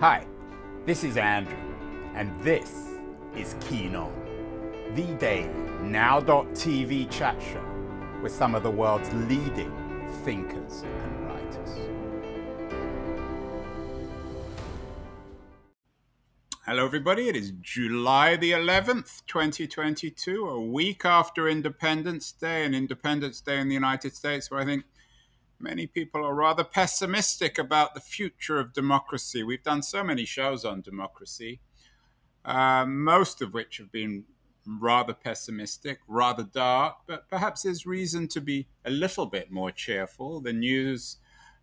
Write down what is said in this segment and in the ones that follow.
Hi, this is Andrew, and this is Keen On, the daily now.tv chat show with some of the world's leading thinkers and writers. Hello, everybody. It is July the 11th, 2022, a week after Independence Day, and Independence Day in the United States, where I think many people are rather pessimistic about the future of democracy. We've done so many shows on democracy, uh, most of which have been rather pessimistic, rather dark, but perhaps there's reason to be a little bit more cheerful. The news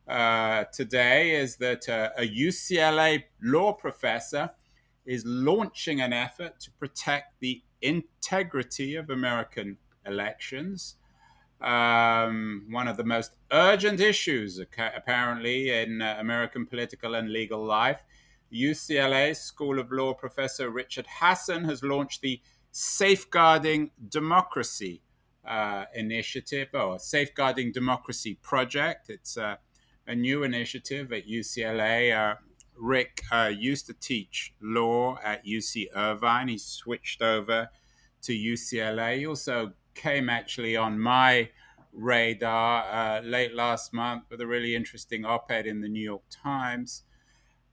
uh, today is that uh, a UCLA law professor is launching an effort to protect the integrity of American elections um, one of the most urgent issues, apparently, in uh, American political and legal life. UCLA School of Law professor Richard Hasen has launched the Safeguarding Democracy uh, initiative, or Safeguarding Democracy project. It's a new initiative at UCLA. Uh, Rick uh, used to teach law at UC Irvine. He switched over to UCLA. He also came actually on my radar uh, late last month with a really interesting op ed in the New York Times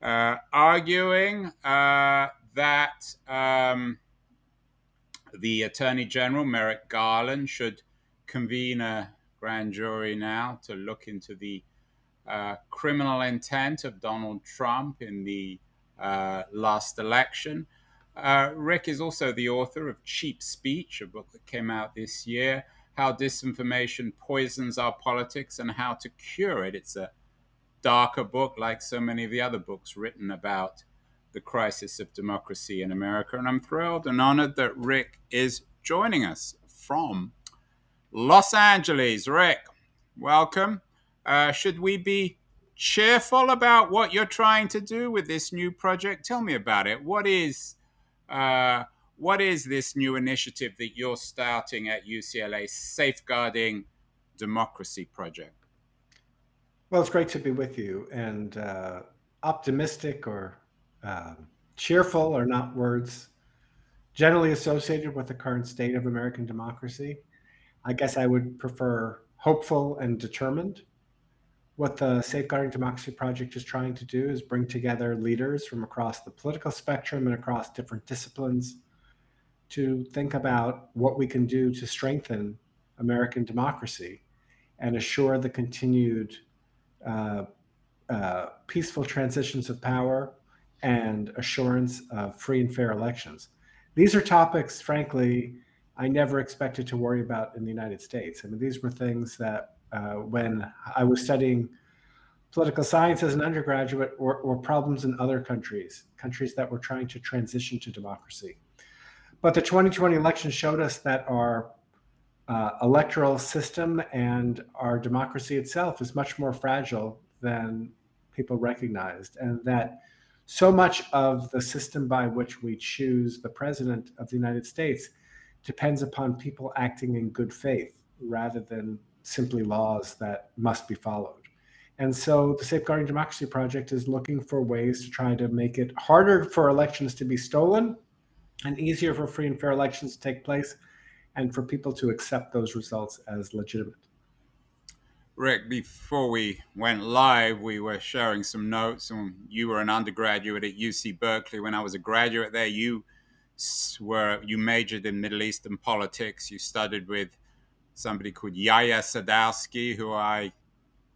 uh, arguing uh, that um, the Attorney General, Merrick Garland, should convene a grand jury now to look into the uh, criminal intent of Donald Trump in the uh, last election. Uh, Rick is also the author of Cheap Speech, a book that came out this year, How Disinformation Poisons Our Politics and How to Cure It. It's a darker book, like so many of the other books written about the crisis of democracy in America. And I'm thrilled and honored that Rick is joining us from Los Angeles. Rick, welcome. Uh, should we be cheerful about what you're trying to do with this new project? Tell me about it. What is uh, what is this new initiative that you're starting at UCLA, Safeguarding Democracy Project? Well, it's great to be with you. And uh, optimistic or uh, cheerful are not words generally associated with the current state of American democracy. I guess I would prefer hopeful and determined. What the Safeguarding Democracy Project is trying to do is bring together leaders from across the political spectrum and across different disciplines to think about what we can do to strengthen American democracy and assure the continued uh, uh, peaceful transitions of power and assurance of free and fair elections. These are topics, frankly, I never expected to worry about in the United States. I mean, these were things that uh, when I was studying political science as an undergraduate or, problems in other countries, countries that were trying to transition to democracy. But the 2020 election showed us that our uh, electoral system and our democracy itself is much more fragile than people recognized, and that so much of the system by which we choose the president of the United States depends upon people acting in good faith rather than simply laws that must be followed. And so the Safeguarding Democracy Project is looking for ways to try to make it harder for elections to be stolen and easier for free and fair elections to take place and for people to accept those results as legitimate. Rick, before we went live, we were sharing some notes, and you were an undergraduate at UC Berkeley. When I was a graduate there, you were you majored in Middle Eastern politics. You studied with somebody called Yahya Sadowski, who I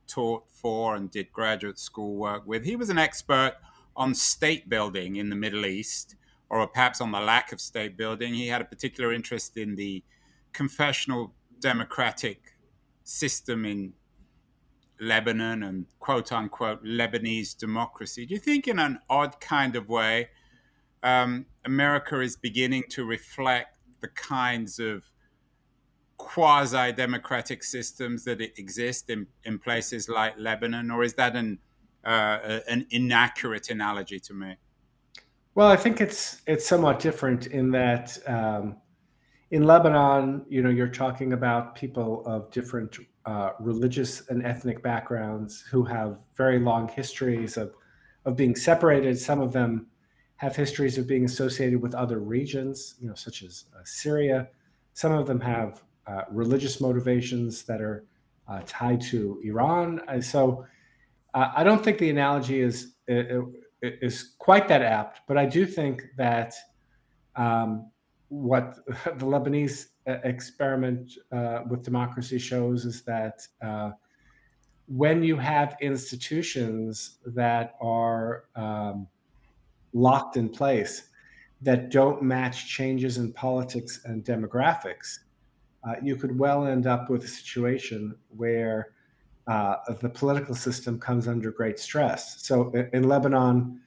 taught for and did graduate school work with. He was an expert on state building in the Middle East, or perhaps on the lack of state building. He had a particular interest in the confessional democratic system in Lebanon and quote unquote Lebanese democracy. Do you think, in an odd kind of way, um, America is beginning to reflect the kinds of quasi democratic systems that exist in, in places like Lebanon, or is that an, uh, an inaccurate analogy to me? Well, I think it's it's somewhat different in that um, in Lebanon, you know, you're talking about people of different uh, religious and ethnic backgrounds who have very long histories of of being separated. Some of them have histories of being associated with other regions, you know, such as uh, Syria. Some of them have uh, religious motivations that are uh, tied to Iran. And so uh, I don't think the analogy is is quite that apt, but I do think that um, what the Lebanese uh, experiment uh, with democracy shows is that when you have institutions that are um, locked in place that don't match changes in politics and demographics, uh, you could well end up with a situation where uh, the political system comes under great stress. So in, Lebanon,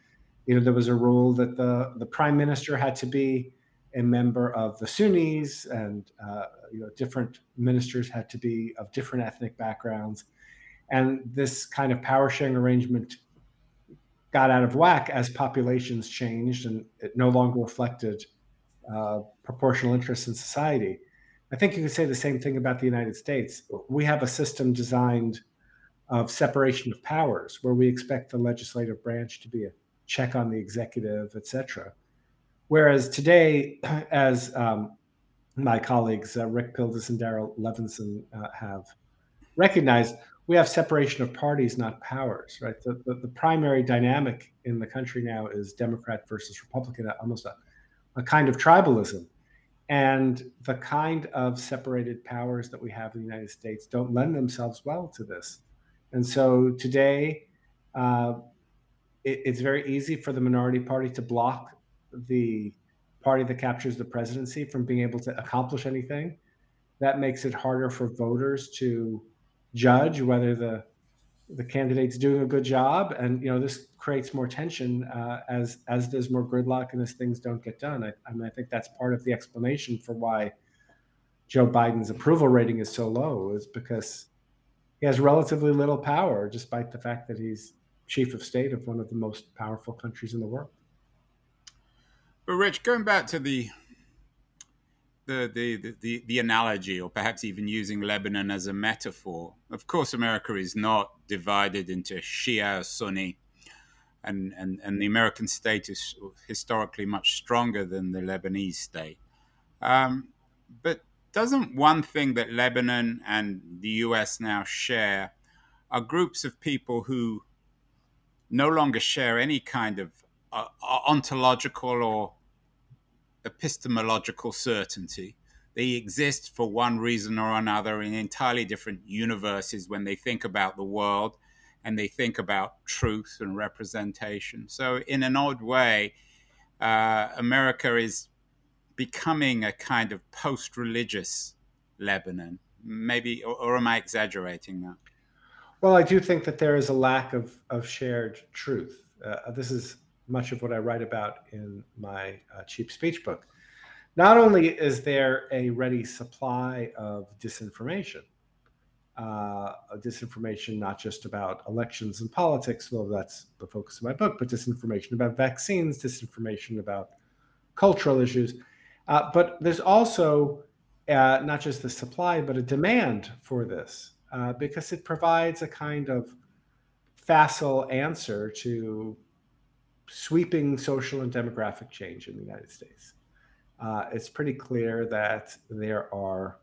you know, there was a rule that the, the prime minister had to be a member of the Sunnis, and uh, you know, different ministers had to be of different ethnic backgrounds. And this kind of power sharing arrangement got out of whack as populations changed and it no longer reflected uh, proportional interests in society. I think you could say the same thing about the United States. We have a system designed of separation of powers where we expect the legislative branch to be a check on the executive, et cetera. Whereas today, as um, my colleagues uh, Rick Pildes and Daryl Levinson uh, have recognized, we have separation of parties, not powers, right? The, the, the, primary dynamic in the country now is Democrat versus Republican, almost a, a kind of tribalism. And the kind of separated powers that we have in the United States don't lend themselves well to this. And so today, uh, it, it's very easy for the minority party to block the party that captures the presidency from being able to accomplish anything. That makes it harder for voters to judge whether the the candidate's doing a good job, and you know this creates more tension uh, as as there's more gridlock and as things don't get done. I, I, mean, I think that's part of the explanation for why Joe Biden's approval rating is so low, is because he has relatively little power, despite the fact that he's chief of state of one of the most powerful countries in the world. But Rich, going back to the the, the, the, the analogy, or perhaps even using Lebanon as a metaphor. Of course, America is not divided into Shia or Sunni, and, and, and the American state is historically much stronger than the Lebanese state. Um, but doesn't one thing that Lebanon and the US now share are groups of people who no longer share any kind of uh, ontological or epistemological certainty. They exist for one reason or another in entirely different universes when they think about the world and they think about truth and representation. So, in an odd way, uh, America is becoming a kind of post religious Lebanon. Maybe, or, or, am I exaggerating that? Well, I do think that there is a lack of, of shared truth. Uh, this is much of what I write about in my uh, cheap speech book. Not only is there a ready supply of disinformation, uh, disinformation not just about elections and politics, though that's the focus of my book, but disinformation about vaccines, disinformation about cultural issues. Uh, but there's also uh, not just the supply, but a demand for this uh, because it provides a kind of facile answer to sweeping social and demographic change in the United States. Uh, it's pretty clear that there are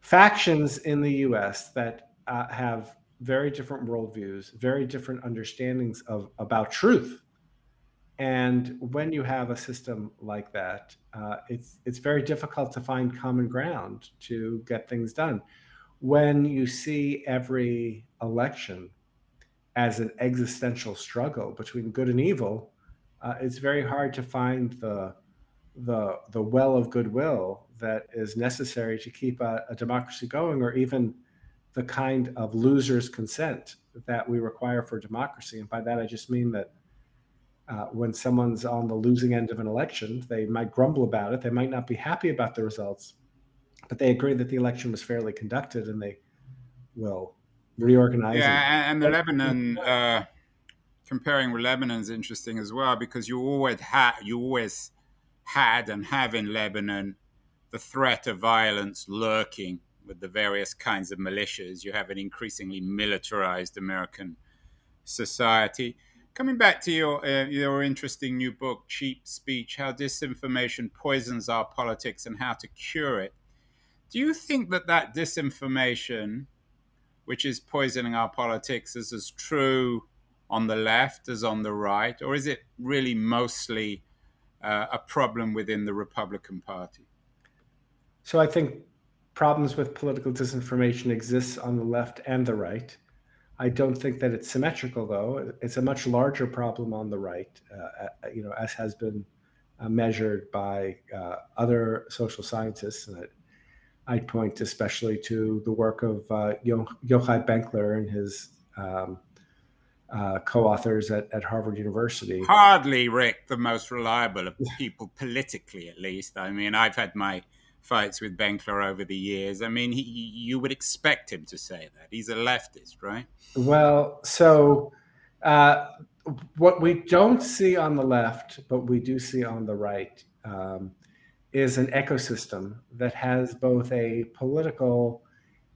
factions in the US that uh, have very different worldviews, very different understandings of about truth. And when you have a system like that, uh, it's it's very difficult to find common ground to get things done. When you see every election as an existential struggle between good and evil, uh, it's very hard to find the the the well of goodwill that is necessary to keep a, a democracy going, or even the kind of losers' consent that we require for democracy. And by that, I just mean that uh, when someone's on the losing end of an election, they might grumble about it. They might not be happy about the results, but they agree that the election was fairly conducted, and they will reorganizing. Yeah, and, the Lebanon uh, comparing with Lebanon is interesting as well because you always had you always had and have in Lebanon the threat of violence lurking with the various kinds of militias. You have an increasingly militarized American society. Coming back to your uh, your interesting new book, Cheap Speech: How Disinformation Poisons Our Politics and How to Cure It. Do you think that that disinformation, which is poisoning our politics, is as true on the left as on the right, or is it really mostly uh, a problem within the Republican Party? So I think problems with political disinformation exists on the left and the right. I don't think that it's symmetrical, though. It's a much larger problem on the right, uh, uh you know, as has been uh, measured by uh, other social scientists. And I'd point especially to the work of uh, Yochai Benkler and his um, uh, co-authors at, at Harvard University. Hardly, Rick, the most reliable of people politically, at least. I mean, I've had my fights with Benkler over the years. I mean, he, you would expect him to say that. He's a leftist, right? Well, so uh, what we don't see on the left, but we do see on the right, um, is an ecosystem that has both a political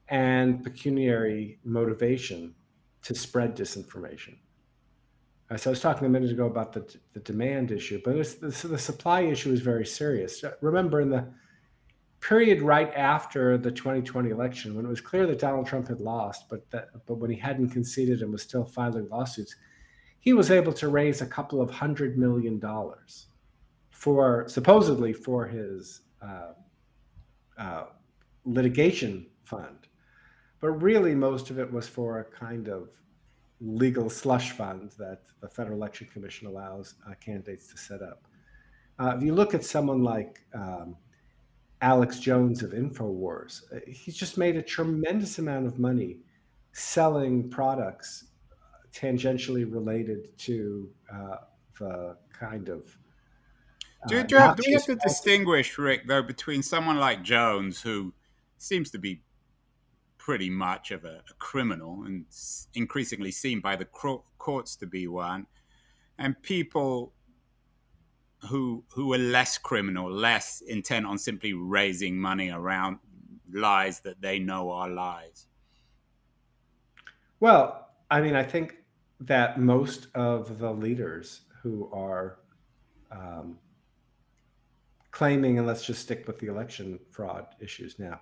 and pecuniary motivation to spread disinformation. Uh, so I was talking a minute ago about the, the demand issue, but the, the supply issue is very serious. Remember, in the period right after the 2020 election, when it was clear that Donald Trump had lost, but that, but when he hadn't conceded and was still filing lawsuits, he was able to raise a couple of hundred million dollars for supposedly for his uh, uh, litigation fund, but really most of it was for a kind of legal slush fund that the Federal Election Commission allows uh, candidates to set up. Uh, if you look at someone like um, Alex Jones of InfoWars. Uh, he's just made a tremendous amount of money selling products tangentially related to uh, the kind of. Uh, do, do, have, do we have to distinguish, Rick, though, between someone like Jones, who seems to be pretty much of a, a criminal and increasingly seen by the courts to be one, and people who who are less criminal, less intent on simply raising money around lies that they know are lies? Well, I mean, I think that most of the leaders who are um, claiming, and let's just stick with the election fraud issues now,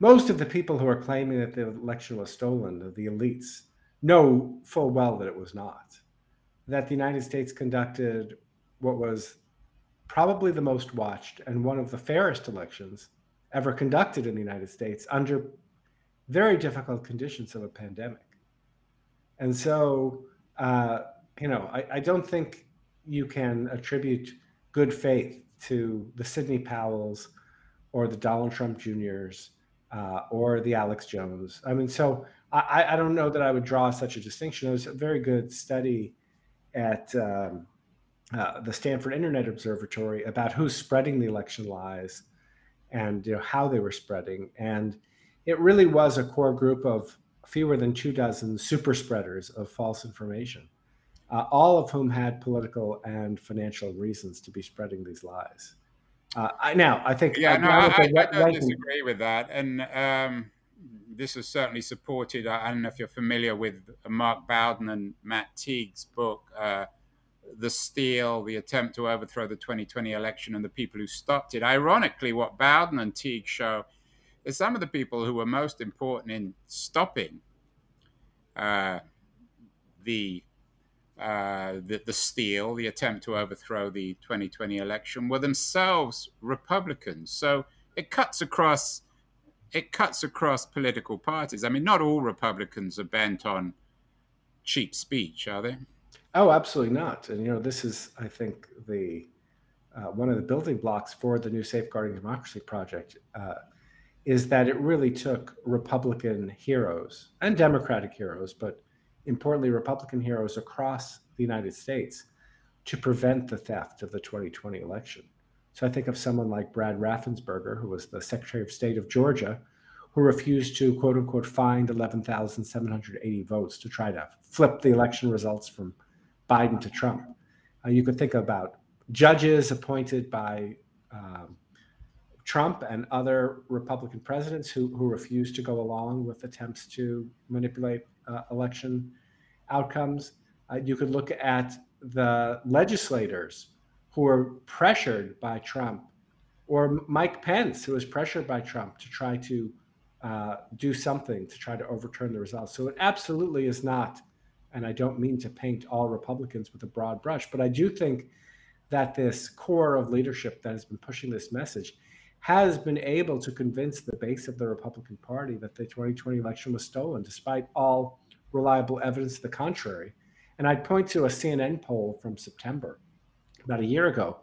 most of the people who are claiming that the election was stolen, the elites, know full well that it was not. That the United States conducted what was probably the most watched and one of the fairest elections ever conducted in the United States under very difficult conditions of a pandemic. And so, uh, you know, I, I, don't think you can attribute good faith to the Sidney Powells or the Donald Trump Juniors uh, or the Alex Jones. I mean, so I, I, don't know that I would draw such a distinction. It was a very good study at um, uh, the Stanford Internet Observatory about who's spreading the election lies and you know, how they were spreading. And it really was a core group of fewer than two dozen super spreaders of false information, uh, all of whom had political and financial reasons to be spreading these lies. Uh, I, now, I think yeah, no, I, I, I, don't disagree with that, and um, this is certainly supported. I don't know if you're familiar with Mark Bowden and Matt Teague's book, uh, the steal, the attempt to overthrow the 2020 election, and the people who stopped it. Ironically, what Bowden and Teague show is some of the people who were most important in stopping uh, the, uh, the the steal, the attempt to overthrow the 2020 election, were themselves Republicans. So it cuts across it cuts across political parties. I mean, not all Republicans are bent on cheap speech, are they? Oh, absolutely not. And you know, this is, I think, the uh, one of the building blocks for the new Safeguarding Democracy project uh, is that it really took Republican heroes and Democratic heroes, but importantly, Republican heroes across the United States to prevent the theft of the 2020 election. So I think of someone like Brad Raffensperger, who was the Secretary of State of Georgia, who refused to quote unquote find 11,780 votes to try to flip the election results from Biden to Trump. Uh, you could think about judges appointed by um, Trump and other Republican presidents who, who refused to go along with attempts to manipulate uh, election outcomes. Uh, you could look at the legislators who were pressured by Trump, or Mike Pence, who was pressured by Trump to try to uh, do something to try to overturn the results. So it absolutely is not, and I don't mean to paint all Republicans with a broad brush, but I do think that this core of leadership that has been pushing this message has been able to convince the base of the Republican Party that the 2020 election was stolen, despite all reliable evidence to the contrary. And I'd point to a CNN poll from September, about a year ago,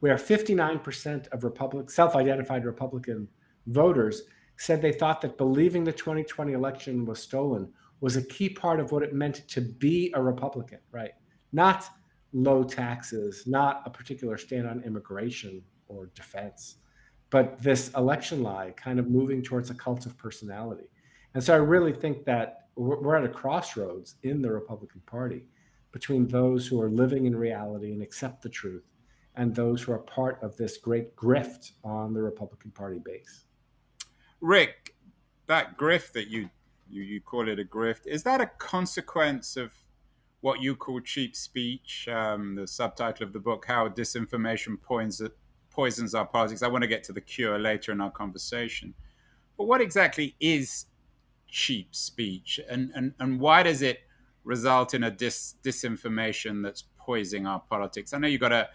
where 59% of Republic, self-identified Republican voters said they thought that believing the 2020 election was stolen was a key part of what it meant to be a Republican, right? Not low taxes, not a particular stand on immigration or defense, but this election lie kind of moving towards a cult of personality. And so I really think that we're at a crossroads in the Republican Party between those who are living in reality and accept the truth and those who are part of this great grift on the Republican Party base. Rick, that grift that you, you you call it a grift, is that a consequence of what you call cheap speech? Um, the subtitle of the book, "How Disinformation Poisons Poisons Our Politics." I want to get to the cure later in our conversation, but what exactly is cheap speech, and and and why does it result in a dis, disinformation that's poisoning our politics? I know you've got a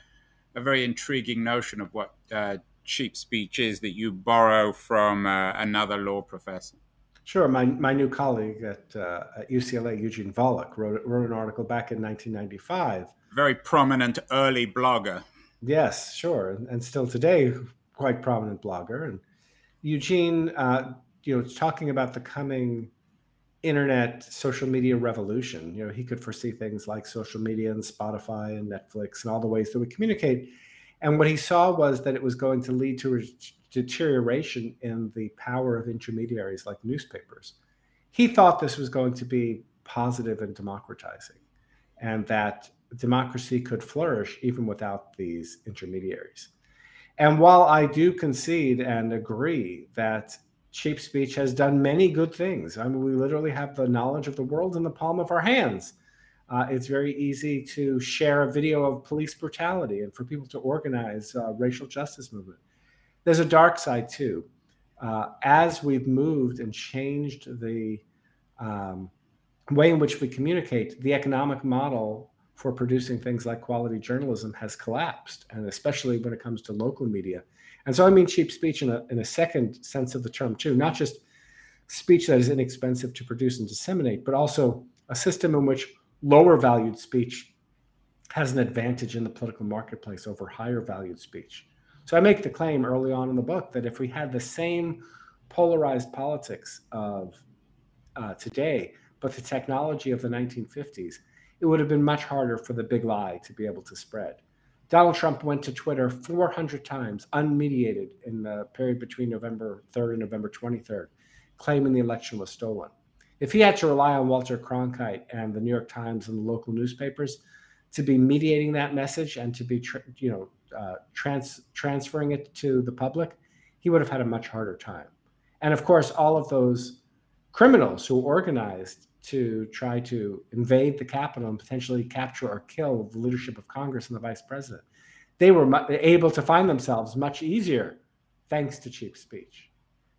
a very intriguing notion of what uh, cheap speech is that you borrow from uh, another law professor? Sure. My, my new colleague at, uh, at UCLA, Eugene Volokh, wrote, wrote an article back in 1995. Very prominent early blogger. Yes, sure. And, still today, quite prominent blogger. And Eugene, uh, you know, talking about the coming internet social media revolution. You know, he could foresee things like social media and Spotify and Netflix and all the ways that we communicate and what he saw was that it was going to lead to a deterioration in the power of intermediaries like newspapers. He thought this was going to be positive and democratizing, and that democracy could flourish even without these intermediaries. And while I do concede and agree that cheap speech has done many good things, I mean, we literally have the knowledge of the world in the palm of our hands uh, it's very easy to share a video of police brutality and for people to organize uh, racial justice movement. There's a dark side too. Uh, as we've moved and changed the um, way in which we communicate, the economic model for producing things like quality journalism has collapsed, and especially when it comes to local media. And so I mean cheap speech in a, in a second sense of the term too, not just speech that is inexpensive to produce and disseminate, but also a system in which lower valued speech has an advantage in the political marketplace over higher valued speech. So I make the claim early on in the book that if we had the same polarized politics of uh, today, but the technology of the 1950s, it would have been much harder for the big lie to be able to spread. Donald Trump went to Twitter 400 times unmediated in the period between November 3rd and November 23rd, claiming the election was stolen if he had to rely on Walter Cronkite and the New York Times and the local newspapers to be mediating that message and to be, tra- you know, uh, trans- transferring it to the public, he would have had a much harder time. And of course, all of those criminals who organized to try to invade the Capitol and potentially capture or kill the leadership of Congress and the vice president, they were mu- able to find themselves much easier thanks to cheap speech.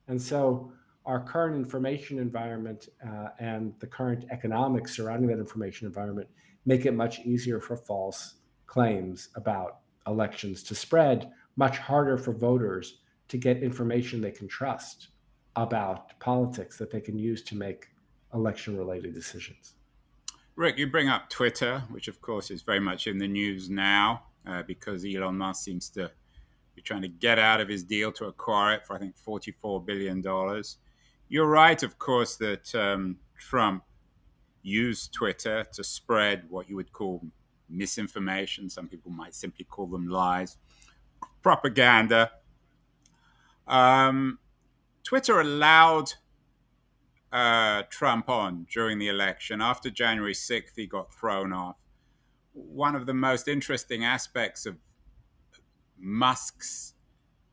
And so our current information environment uh, and the current economics surrounding that information environment make it much easier for false claims about elections to spread, much harder for voters to get information they can trust about politics that they can use to make election related decisions. Rick, you bring up Twitter, which of course is very much in the news now uh, because Elon Musk seems to be trying to get out of his deal to acquire it for, I think, $44 billion. You're right, of course, that um, Trump used Twitter to spread what you would call misinformation. Some people might simply call them lies, propaganda. Um, Twitter allowed uh, Trump on during the election. After January 6th, he got thrown off. One of the most interesting aspects of Musk's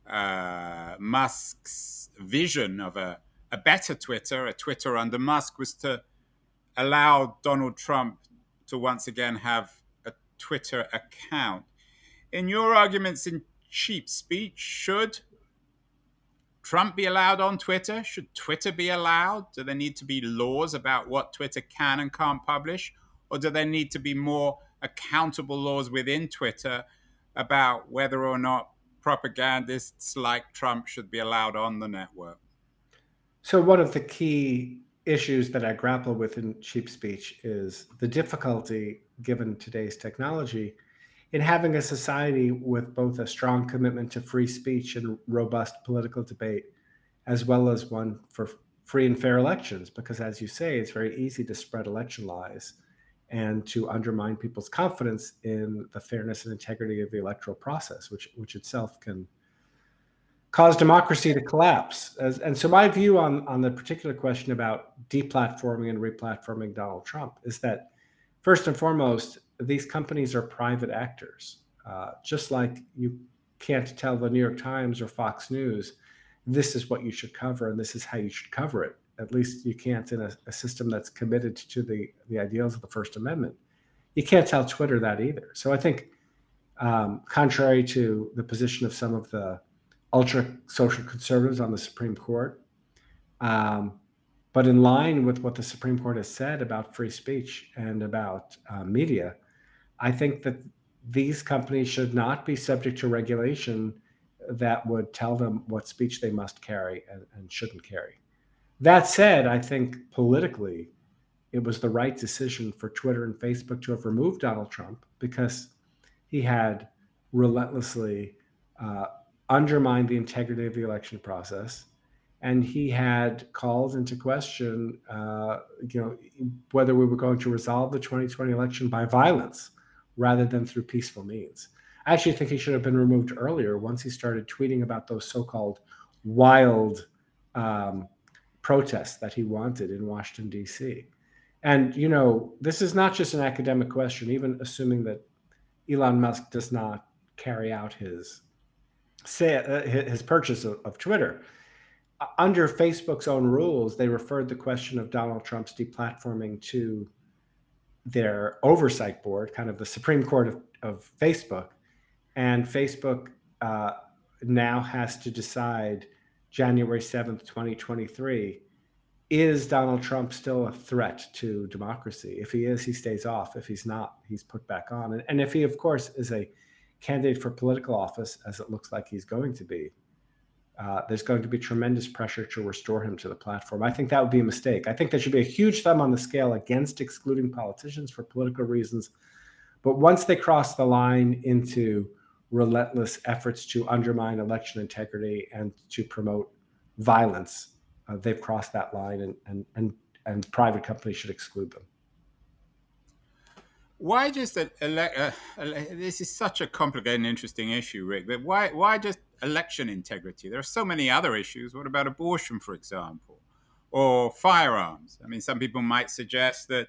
uh, Musk's vision of a a better Twitter, a Twitter under Musk, was to allow Donald Trump to once again have a Twitter account. In your arguments in cheap speech, should Trump be allowed on Twitter? Should Twitter be allowed? Do there need to be laws about what Twitter can and can't publish? Or do there need to be more accountable laws within Twitter about whether or not propagandists like Trump should be allowed on the network? So, one of the key issues that I grapple with in cheap speech is the difficulty, given today's technology, in having a society with both a strong commitment to free speech and robust political debate, as well as one for free and fair elections. Because, as you say, it's very easy to spread election lies and to undermine people's confidence in the fairness and integrity of the electoral process, which which itself can cause democracy to collapse. As, and so my view on on the particular question about deplatforming and replatforming Donald Trump is that first and foremost, these companies are private actors. Uh, just like you can't tell the New York Times or Fox News, this is what you should cover and this is how you should cover it at least you can't in a, a, system that's committed to the, the ideals of the First Amendment. You can't tell Twitter that either. So I think, um, contrary to the position of some of the ultra social conservatives on the Supreme Court, um, but in line with what the Supreme Court has said about free speech and about uh, media, I think that these companies should not be subject to regulation that would tell them what speech they must carry and, and shouldn't carry. That said, I think politically, it was the right decision for Twitter and Facebook to have removed Donald Trump because he had relentlessly uh, undermined the integrity of the election process, and he had called into question, uh, you know, whether we were going to resolve the 2020 election by violence rather than through peaceful means. I actually think he should have been removed earlier once he started tweeting about those so-called wild. Um, protests that he wanted in Washington, D.C. And, you know, this is not just an academic question, even assuming that Elon Musk does not carry out his say, uh, his purchase of, of Twitter. Under Facebook's own rules, they referred the question of Donald Trump's deplatforming to their oversight board, kind of the Supreme Court of, of Facebook. And Facebook uh, now has to decide January 7th, 2023, is Donald Trump still a threat to democracy? If he is, he stays off. If he's not, he's put back on. And, and if he, of course, is a candidate for political office, as it looks like he's going to be, uh, there's going to be tremendous pressure to restore him to the platform. I think that would be a mistake. I think there should be a huge thumb on the scale against excluding politicians for political reasons. But once they cross the line into relentless efforts to undermine election integrity and to promote violence. Uh, they've crossed that line, and, and and and private companies should exclude them. Why just a, uh, this is such a complicated and interesting issue, Rick. But why why just election integrity? There are so many other issues. What about abortion, for example, or firearms? I mean, some people might suggest that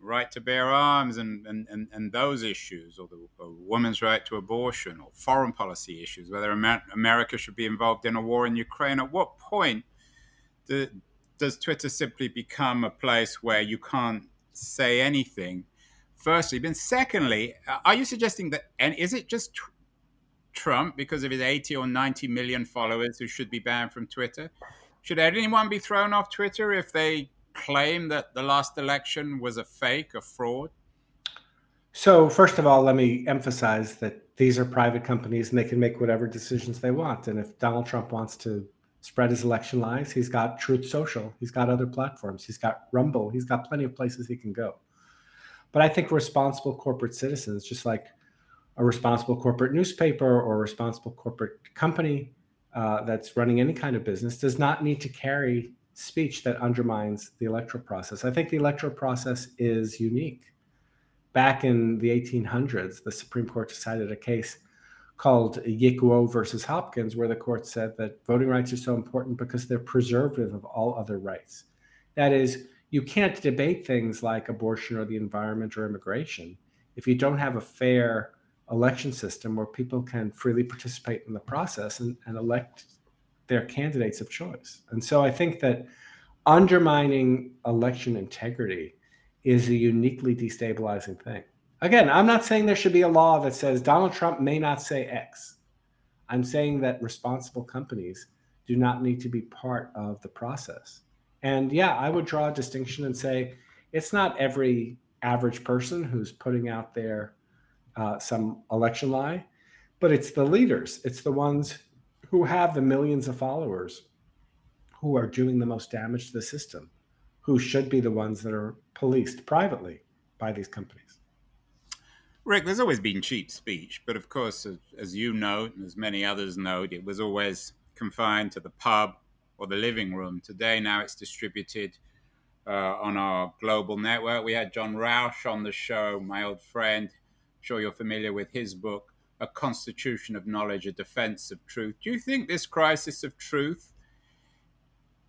right to bear arms and, and, and, and those issues, or the or woman's right to abortion, or foreign policy issues, whether Amer- America should be involved in a war in Ukraine. At what point do, does Twitter simply become a place where you can't say anything? Firstly, but secondly, are you suggesting that, and is it just Trump because of his 80 or 90 million followers who should be banned from Twitter? Should anyone be thrown off Twitter if they claim that the last election was a fake, a fraud? So, first of all, let me emphasize that these are private companies and they can make whatever decisions they want. And if Donald Trump wants to spread his election lies, he's got Truth Social, he's got other platforms, he's got Rumble, he's got plenty of places he can go. But I think responsible corporate citizens, just like a responsible corporate newspaper or a responsible corporate company uh, that's running any kind of business, does not need to carry speech that undermines the electoral process. I think the electoral process is unique. Back in the 1800s, the Supreme Court decided a case called Yick Wo versus Hopkins, where the court said that voting rights are so important because they're preservative of all other rights. That is, you can't debate things like abortion or the environment or immigration if you don't have a fair election system where people can freely participate in the process and, and elect their candidates of choice. And so I think that undermining election integrity is a uniquely destabilizing thing. Again, I'm not saying there should be a law that says Donald Trump may not say X. I'm saying that responsible companies do not need to be part of the process. And yeah, I would draw a distinction and say it's not every average person who's putting out there uh, some election lie, but it's the leaders. It's the ones who have the millions of followers who are doing the most damage to the system, who should be the ones that are policed privately by these companies. Rick, there's always been cheap speech, but of course, as, you know, and as many others know, it was always confined to the pub or the living room. Today, now it's distributed uh, on our global network. We had John Rauch on the show, my old friend. Sure you're familiar with his book, A Constitution of Knowledge, A Defense of Truth. Do you think this crisis of truth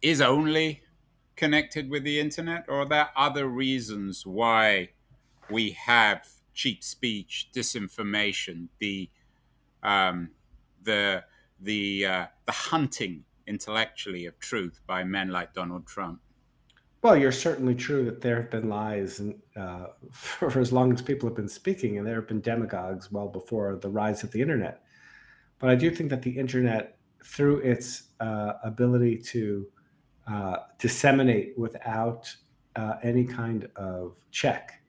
is only connected with the internet, or are there other reasons why we have cheap speech, disinformation, the um, the the uh, the hunting intellectually of truth by men like Donald Trump. Well, you're certainly true that there have been lies and, uh, for as long as people have been speaking, and there have been demagogues well before the rise of the internet. But I do think that the internet, through its uh, ability to uh, disseminate without uh, any kind of check,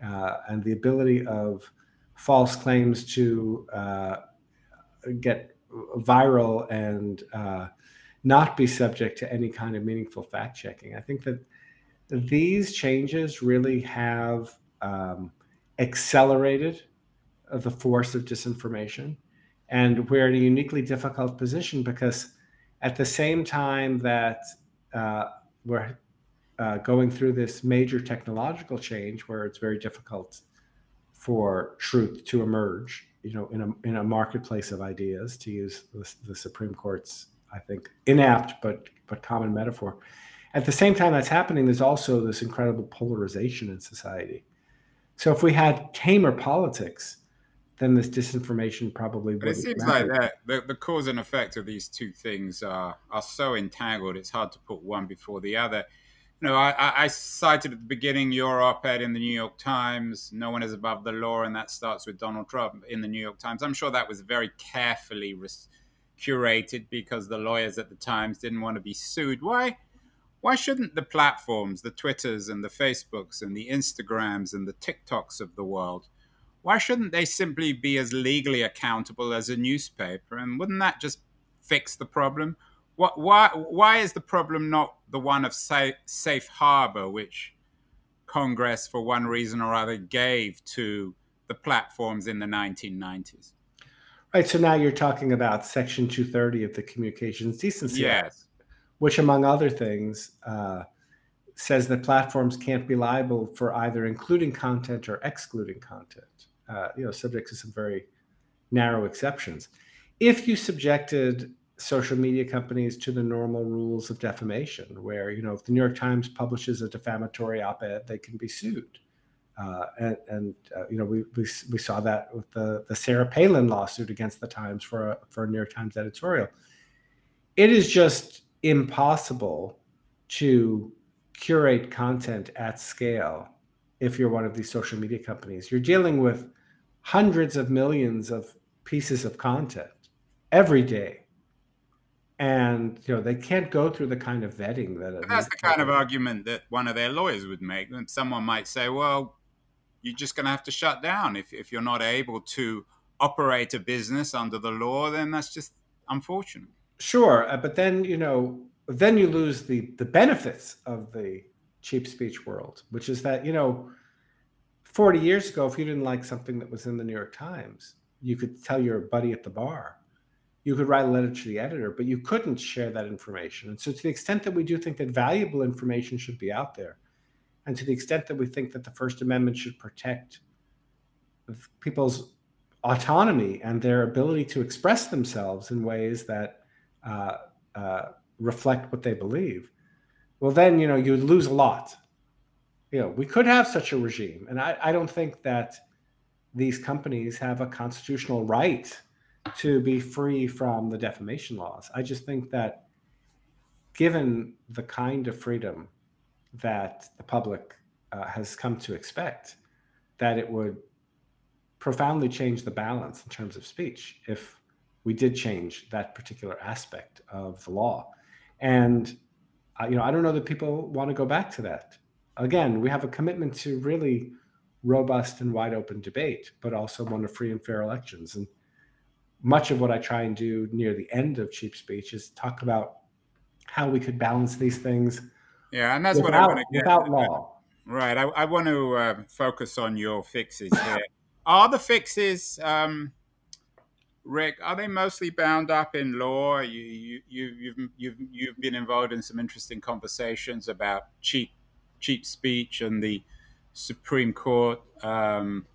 uh, and the ability of false claims to uh, get viral and not be subject to any kind of meaningful fact checking. I think that these changes really have um, accelerated the force of disinformation. And we're in a uniquely difficult position because at the same time that uh, we're uh, going through this major technological change where it's very difficult for truth to emerge, you know, in a in a marketplace of ideas, to use the, the Supreme Court's, I think, inapt but but common metaphor. At the same time that's happening, there's also this incredible polarization in society. So if we had tamer politics, then this disinformation probably would. Be. It seems matter. like that the, the cause and effect of these two things are are so entangled. It's hard to put one before the other you know, I, I, cited at the beginning your op-ed in the New York Times. No one is above the law, and that starts with Donald Trump in the New York Times. I'm sure that was very carefully res- curated because the lawyers at the Times didn't want to be sued. Why? Why shouldn't the platforms, the Twitters and the Facebooks and the Instagrams and the TikToks of the world, why shouldn't they simply be as legally accountable as a newspaper? And wouldn't that just fix the problem? What, why, why is the problem not the one of safe, safe harbor, which Congress, for one reason or other, gave to the platforms in the 1990s. Right. So now you're talking about Section 230 of the Communications Decency yes. Act, which, among other things, uh, says that platforms can't be liable for either including content or excluding content. Uh, you know, subject to some very narrow exceptions. If you subjected social media companies to the normal rules of defamation, where you know if the New York Times publishes a defamatory op-ed, they can be sued. Uh, and, and uh, you know we, we, we saw that with the the Sarah Palin lawsuit against the Times for a, for a New York Times editorial. It is just impossible to curate content at scale if you're one of these social media companies. You're dealing with hundreds of millions of pieces of content every day and you know they can't go through the kind of vetting that. that's the kind of argument that one of their lawyers would make. And someone might say, "Well, you're just going to have to shut down if if you're not able to operate a business under the law. Then that's just unfortunate." Sure, uh, but then you know, then you lose the the benefits of the cheap speech world, which is that you know. 40 years ago, if you didn't like something that was in the New York Times, you could tell your buddy at the bar you could write a letter to the editor, but you couldn't share that information. And so, to the extent that we do think that valuable information should be out there, and to the extent that we think that the First Amendment should protect people's autonomy and their ability to express themselves in ways that uh, uh, reflect what they believe, well, then you know you would lose a lot. You know, we could have such a regime, and I, I don't think that these companies have a constitutional right to be free from the defamation laws. I just think that given the kind of freedom that the public uh, has come to expect that it would profoundly change the balance in terms of speech if we did change that particular aspect of the law. And uh, you know, I don't know that people want to go back to that. Again, we have a commitment to really robust and wide open debate, but also one of free and fair elections. And much of what I try and do near the end of cheap speech is talk about how we could balance these things. Yeah, and that's without, what I want to get without law. Right. I, I want to uh, focus on your fixes here. are the fixes, um, Rick? Are they mostly bound up in law? You, you, you, you've you've you've been involved in some interesting conversations about cheap cheap speech and the Supreme Court um,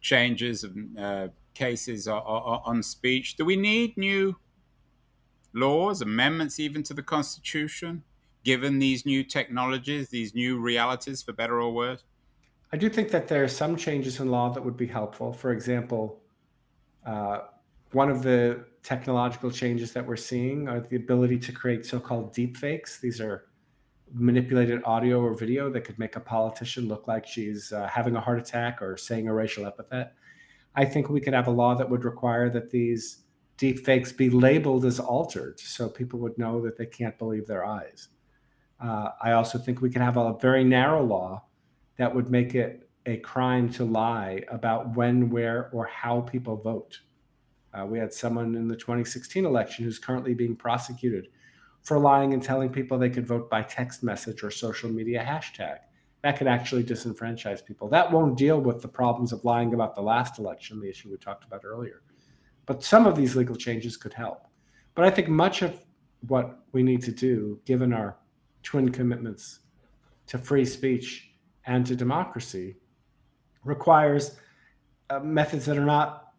changes and uh, cases on speech. Do we need new laws, amendments, even to the Constitution, given these new technologies, these new realities, for better or worse? I do think that there are some changes in law that would be helpful. For example, uh, one of the technological changes that we're seeing are the ability to create so-called deepfakes. These are manipulated audio or video that could make a politician look like she's uh, having a heart attack or saying a racial epithet. I think we could have a law that would require that these deepfakes be labeled as altered so people would know that they can't believe their eyes. Uh, I also think we could have a very narrow law that would make it a crime to lie about when, where, or how people vote. Uh, we had someone in the 2016 election who's currently being prosecuted for lying and telling people they could vote by text message or social media hashtag. That could actually disenfranchise people. That won't deal with the problems of lying about the last election, the issue we talked about earlier. But some of these legal changes could help. But I think much of what we need to do, given our twin commitments to free speech and to democracy, requires uh, methods that are not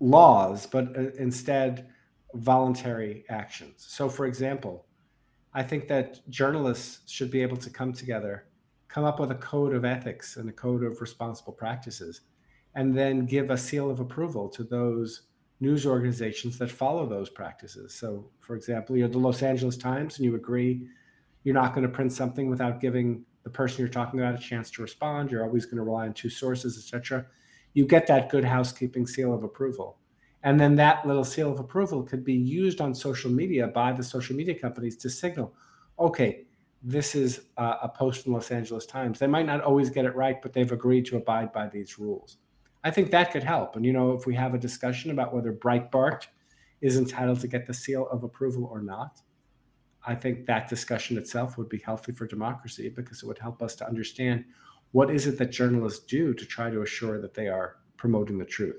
laws, but uh, instead voluntary actions. So, for example, I think that journalists should be able to come together, come up with a code of ethics and a code of responsible practices, and then give a seal of approval to those news organizations that follow those practices. So, for example, you're the Los Angeles Times and you agree you're not going to print something without giving the person you're talking about a chance to respond. You're always going to rely on two sources, etc. You get that good housekeeping seal of approval. And then that little seal of approval could be used on social media by the social media companies to signal, okay, this is a post in Los Angeles Times. They might not always get it right, but they've agreed to abide by these rules. I think that could help. And, you know, if we have a discussion about whether Breitbart is entitled to get the seal of approval or not, I think that discussion itself would be healthy for democracy because it would help us to understand what is it that journalists do to try to assure that they are promoting the truth.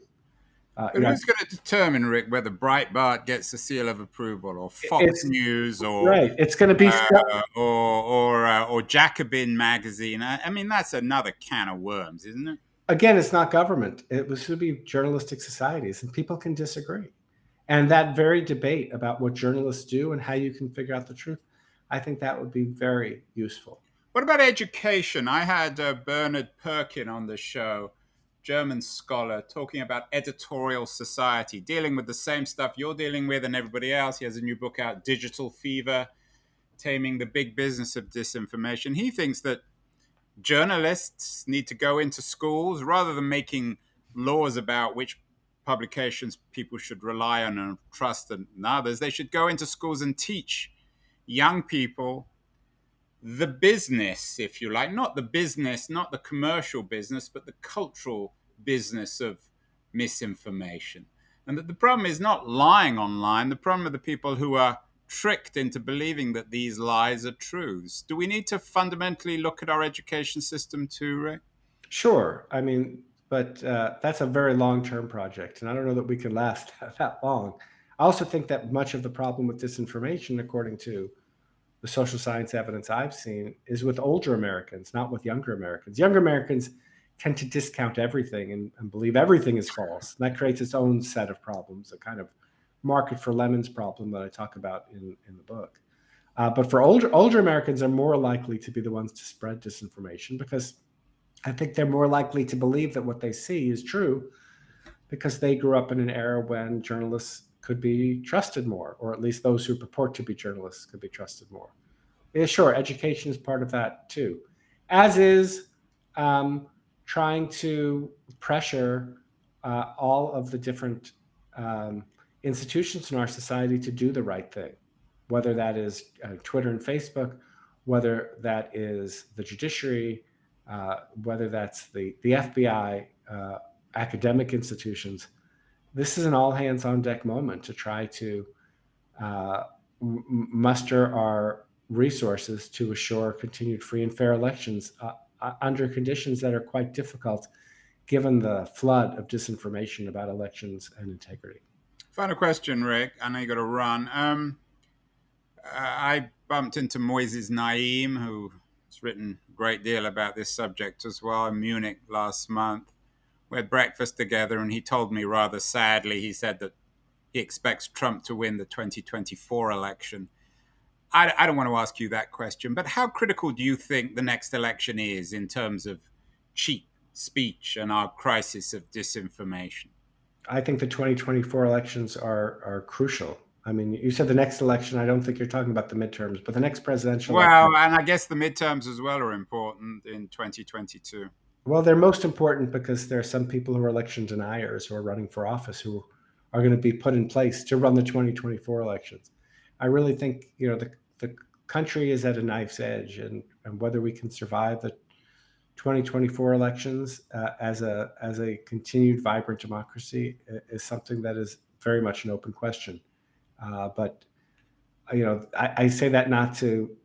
Uh, who's going to determine, Rick, whether Breitbart gets the seal of approval, or Fox News, or right? It's going to be uh, or or uh, or Jacobin magazine. I, I, mean, that's another can of worms, isn't it? Again, it's not government. It should be journalistic societies, and people can disagree. And that very debate about what journalists do and how you can figure out the truth, I think that would be very useful. What about education? I had uh, Bernhard Pörksen on the show German scholar talking about editorial society, dealing with the same stuff you're dealing with and everybody else. He has a new book out, Digital Fever, Taming the Big Business of Disinformation. He thinks that journalists need to go into schools rather than making laws about which publications people should rely on and trust and others. They should go into schools and teach young people the business, if you like, not the business, not the commercial business, but the cultural business of misinformation. And that the problem is not lying online, the problem are the people who are tricked into believing that these lies are truths. Do we need to fundamentally look at our education system too, Ray? Sure. I mean, but uh, that's a very long term project, and I don't know that we can last that long. I also think that much of the problem with disinformation, according to the social science evidence I've seen, is with older Americans, not with younger Americans. Younger Americans tend to discount everything and, and believe everything is false. And that creates its own set of problems, a kind of market for lemons problem that I talk about in, in the book. Uh, but for older older Americans are more likely to be the ones to spread disinformation because I think they're more likely to believe that what they see is true because they grew up in an era when journalists could be trusted more, or at least those who purport to be journalists could be trusted more. Yeah, sure, education is part of that too. as is um, trying to pressure uh, all of the different um, institutions in our society to do the right thing, whether that is uh, Twitter and Facebook, whether that is the judiciary, uh, whether that's the, the FBI, uh, academic institutions. This is an all hands on deck moment to try to uh, m- muster our resources to assure continued free and fair elections uh, uh, under conditions that are quite difficult given the flood of disinformation about elections and integrity. Final question, Rick. I know you got to run. Um, uh, I bumped into Moises Naim, written a great deal about this subject as well in Munich last month. We had breakfast together, and he told me rather sadly, he said that he expects Trump to win the 2024 election. I, I don't want to ask you that question, but how critical do you think the next election is in terms of cheap speech and our crisis of disinformation? I think the 2024 elections are are crucial. I mean, you said the next election. I don't think you're talking about the midterms, but the next presidential. Well, election, and I guess the midterms as well are important in 2022. Well, they're most important because there are some people who are election deniers who are running for office who are going to be put in place to run the 2024 elections. I really think you know the the country is at a knife's edge, and and whether we can survive the 2024 elections uh, as a as a continued vibrant democracy is something that is very much an open question. Uh, but you know, I, I, say that not to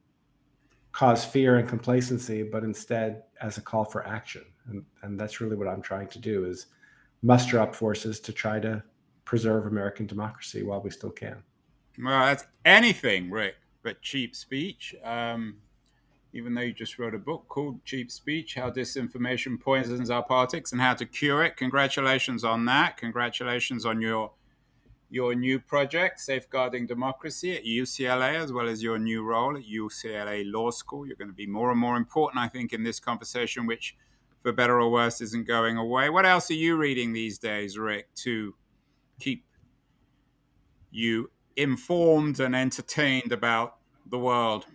cause fear and complacency, but instead as a call for action, and and that's really what I'm trying to do is muster up forces to try to preserve American democracy while we still can. Well, that's anything, Rick, but cheap speech. Um, even though you just wrote a book called Cheap Speech How Disinformation Poisons Our Politics and How to Cure It. Congratulations on that. Congratulations on your your new project, Safeguarding Democracy at UCLA, as well as your new role at UCLA Law School. You're going to be more and more important, I think, in this conversation, which, for better or worse, isn't going away. What else are you reading these days, Rick, to keep you informed and entertained about the world?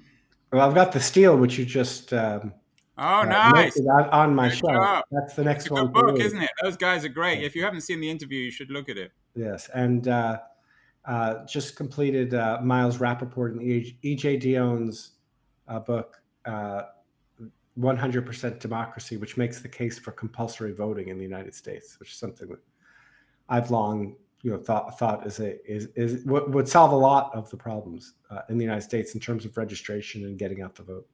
Well, I've got the steal, which you just um, oh uh, nice on, on my show. That's the next one. Good book, isn't it? Those guys are great. If you haven't seen the interview, you should look at it. Yes, and uh, uh, just completed uh, Miles Rapoport and E.J. Dionne's uh, book, 100% uh, Democracy, which makes the case for compulsory voting in the United States, which is something that I've long you know thought thought is a is is would solve a lot of the problems uh, in the United States in terms of registration and getting out the vote.